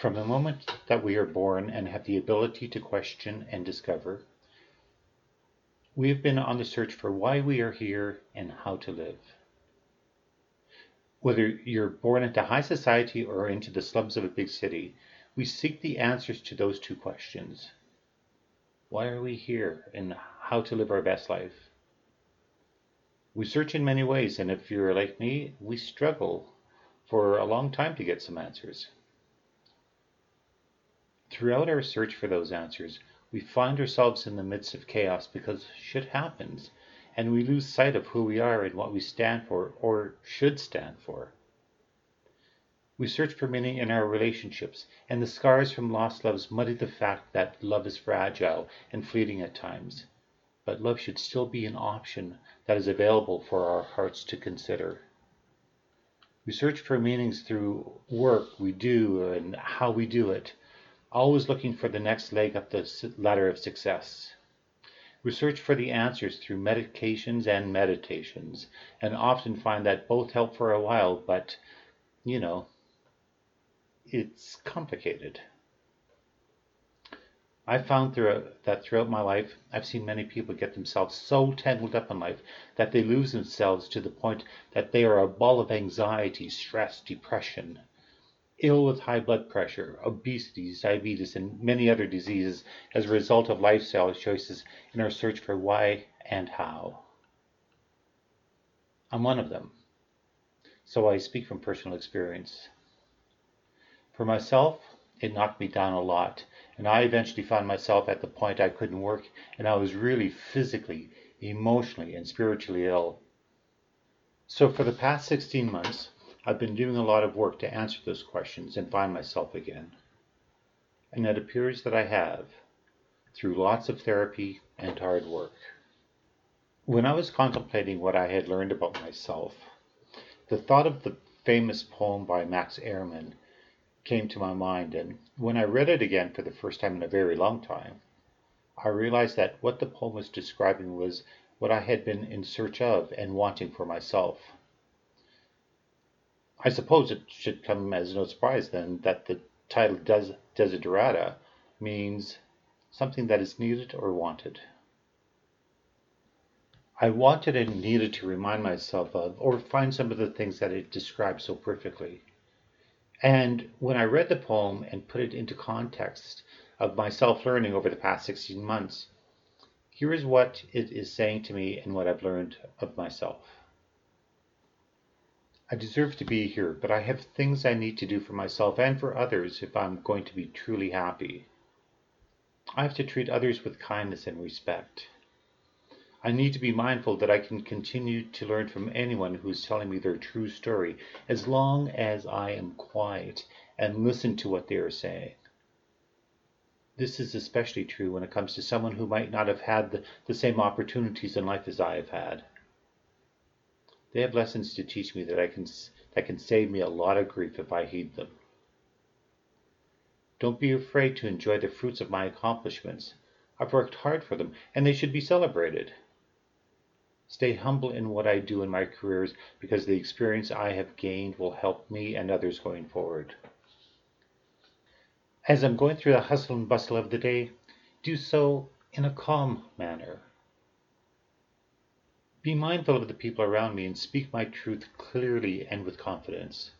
From the moment that we are born and have the ability to question and discover, we have been on the search for why we are here and how to live. Whether you're born into high society or into the slums of a big city, we seek the answers to those two questions. Why are we here and how to live our best life? We search in many ways, and if you're like me, we struggle for a long time to get some answers. Throughout our search for those answers, we find ourselves in the midst of chaos because shit happens, and we lose sight of who we are and what we stand for or should stand for. We search for meaning in our relationships, and the scars from lost loves muddy the fact that love is fragile and fleeting at times. But love should still be an option that is available for our hearts to consider. We search for meanings through work we do and how we do it, always looking for the next leg up the ladder of success. We search for the answers through medications and meditations, and often find that both help for a while, but, you know, it's complicated. I've found throughout, that throughout my life, I've seen many people get themselves so tangled up in life that they lose themselves to the point that they are a ball of anxiety, stress, depression, ill with high blood pressure, obesity, diabetes, and many other diseases as a result of lifestyle choices in our search for why and how. I'm one of them, so I speak from personal experience. For myself, it knocked me down a lot, and I eventually found myself at the point I couldn't work, and I was really physically, emotionally, and spiritually ill. So for the past 16 months, I've been doing a lot of work to answer those questions and find myself again. And it appears that I have, through lots of therapy and hard work. When I was contemplating what I had learned about myself, the thought of the famous poem by Max Ehrmann came to my mind, and when I read it again for the first time in a very long time, I realized that what the poem was describing was what I had been in search of and wanting for myself. I suppose it should come as no surprise then that the title Des- Desiderata means something that is needed or wanted. I wanted and needed to remind myself of or find some of the things that it describes so perfectly. And when I read the poem and put it into context of my self learning over the past 16 months, here is what it is saying to me and what I've learned of myself. I deserve to be here, but I have things I need to do for myself and for others if I'm going to be truly happy. I have to treat others with kindness and respect. I need to be mindful that I can continue to learn from anyone who is telling me their true story as long as I am quiet and listen to what they are saying. This is especially true when it comes to someone who might not have had the, the same opportunities in life as I have had. They have lessons to teach me that I can that can save me a lot of grief if I heed them. Don't be afraid to enjoy the fruits of my accomplishments. I've worked hard for them, and they should be celebrated. Stay humble in what I do in my careers because the experience I have gained will help me and others going forward. As I'm going through the hustle and bustle of the day, do so in a calm manner. Be mindful of the people around me and speak my truth clearly and with confidence.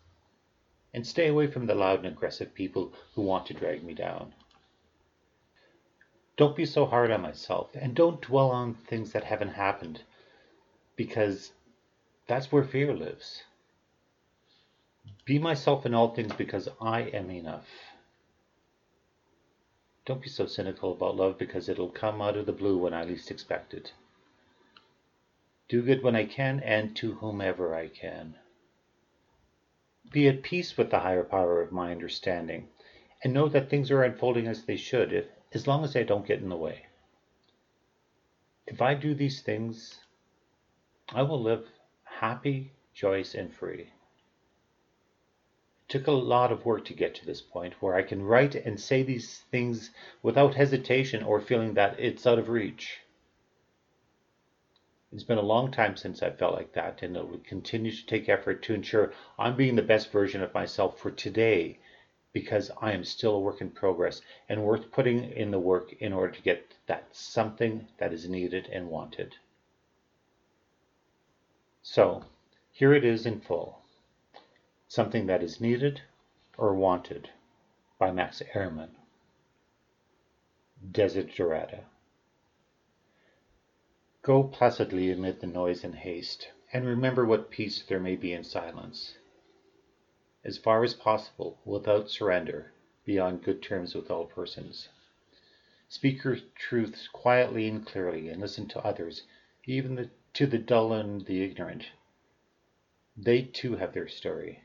And stay away from the loud and aggressive people who want to drag me down. Don't be so hard on myself and don't dwell on things that haven't happened because that's where fear lives. Be myself in all things because I am enough. Don't be so cynical about love because it'll come out of the blue when I least expect it do good when I can, and to whomever I can. Be at peace with the higher power of my understanding, and know that things are unfolding as they should, if, as long as I don't get in the way. If I do these things, I will live happy, joyous, and free. It took a lot of work to get to this point where I can write and say these things without hesitation or feeling that it's out of reach. It's been a long time since I felt like that, and it will continue to take effort to ensure I'm being the best version of myself for today because I am still a work in progress and worth putting in the work in order to get that something that is needed and wanted. So, here it is in full Something that is needed or wanted by Max Ehrmann. Desiderata. Go placidly amid the noise and haste, and remember what peace there may be in silence as far as possible, without surrender, be on good terms with all persons. Speak your truths quietly and clearly, and listen to others, even to the dull and the ignorant. They too have their story.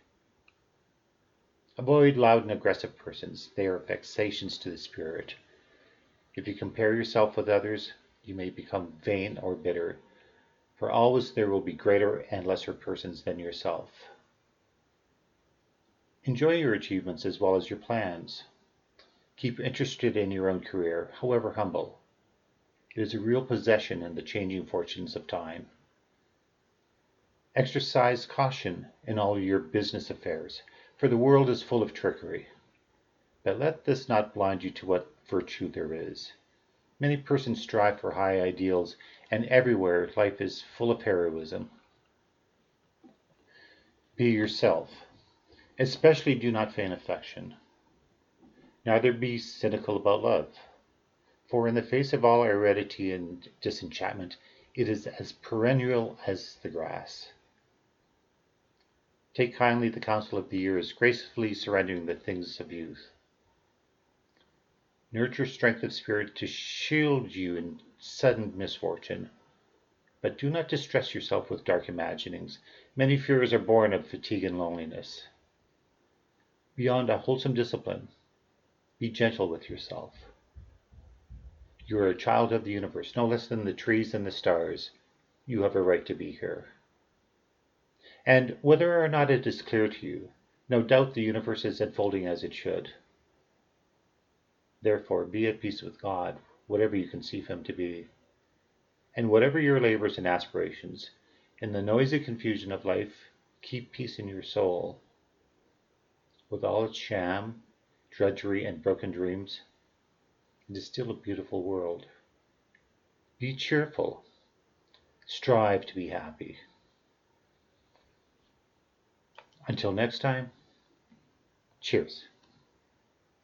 Avoid loud and aggressive persons. They are vexations to the spirit. If you compare yourself with others, you may become vain or bitter, for always there will be greater and lesser persons than yourself. Enjoy your achievements as well as your plans. Keep interested in your own career, however humble. It is a real possession in the changing fortunes of time. Exercise caution in all your business affairs, for the world is full of trickery. But let this not blind you to what virtue there is. Many persons strive for high ideals, and everywhere life is full of heroism. Be yourself. Especially do not feign affection. Neither be cynical about love. For in the face of all aridity and disenchantment, it is as perennial as the grass. Take kindly the counsel of the years, gracefully surrendering the things of youth. Nurture strength of spirit to shield you in sudden misfortune. But do not distress yourself with dark imaginings. Many fears are born of fatigue and loneliness beyond a wholesome discipline. Be gentle with yourself. You are a child of the universe, no less than the trees and the stars. You have a right to be here. And whether or not it is clear to you, no doubt the universe is unfolding as it should. Therefore, be at peace with God, whatever you conceive Him to be. And whatever your labors and aspirations, in the noisy confusion of life, keep peace in your soul with all its sham, drudgery, and broken dreams, it is still a beautiful world. Be cheerful. Strive to be happy. Until next time, cheers.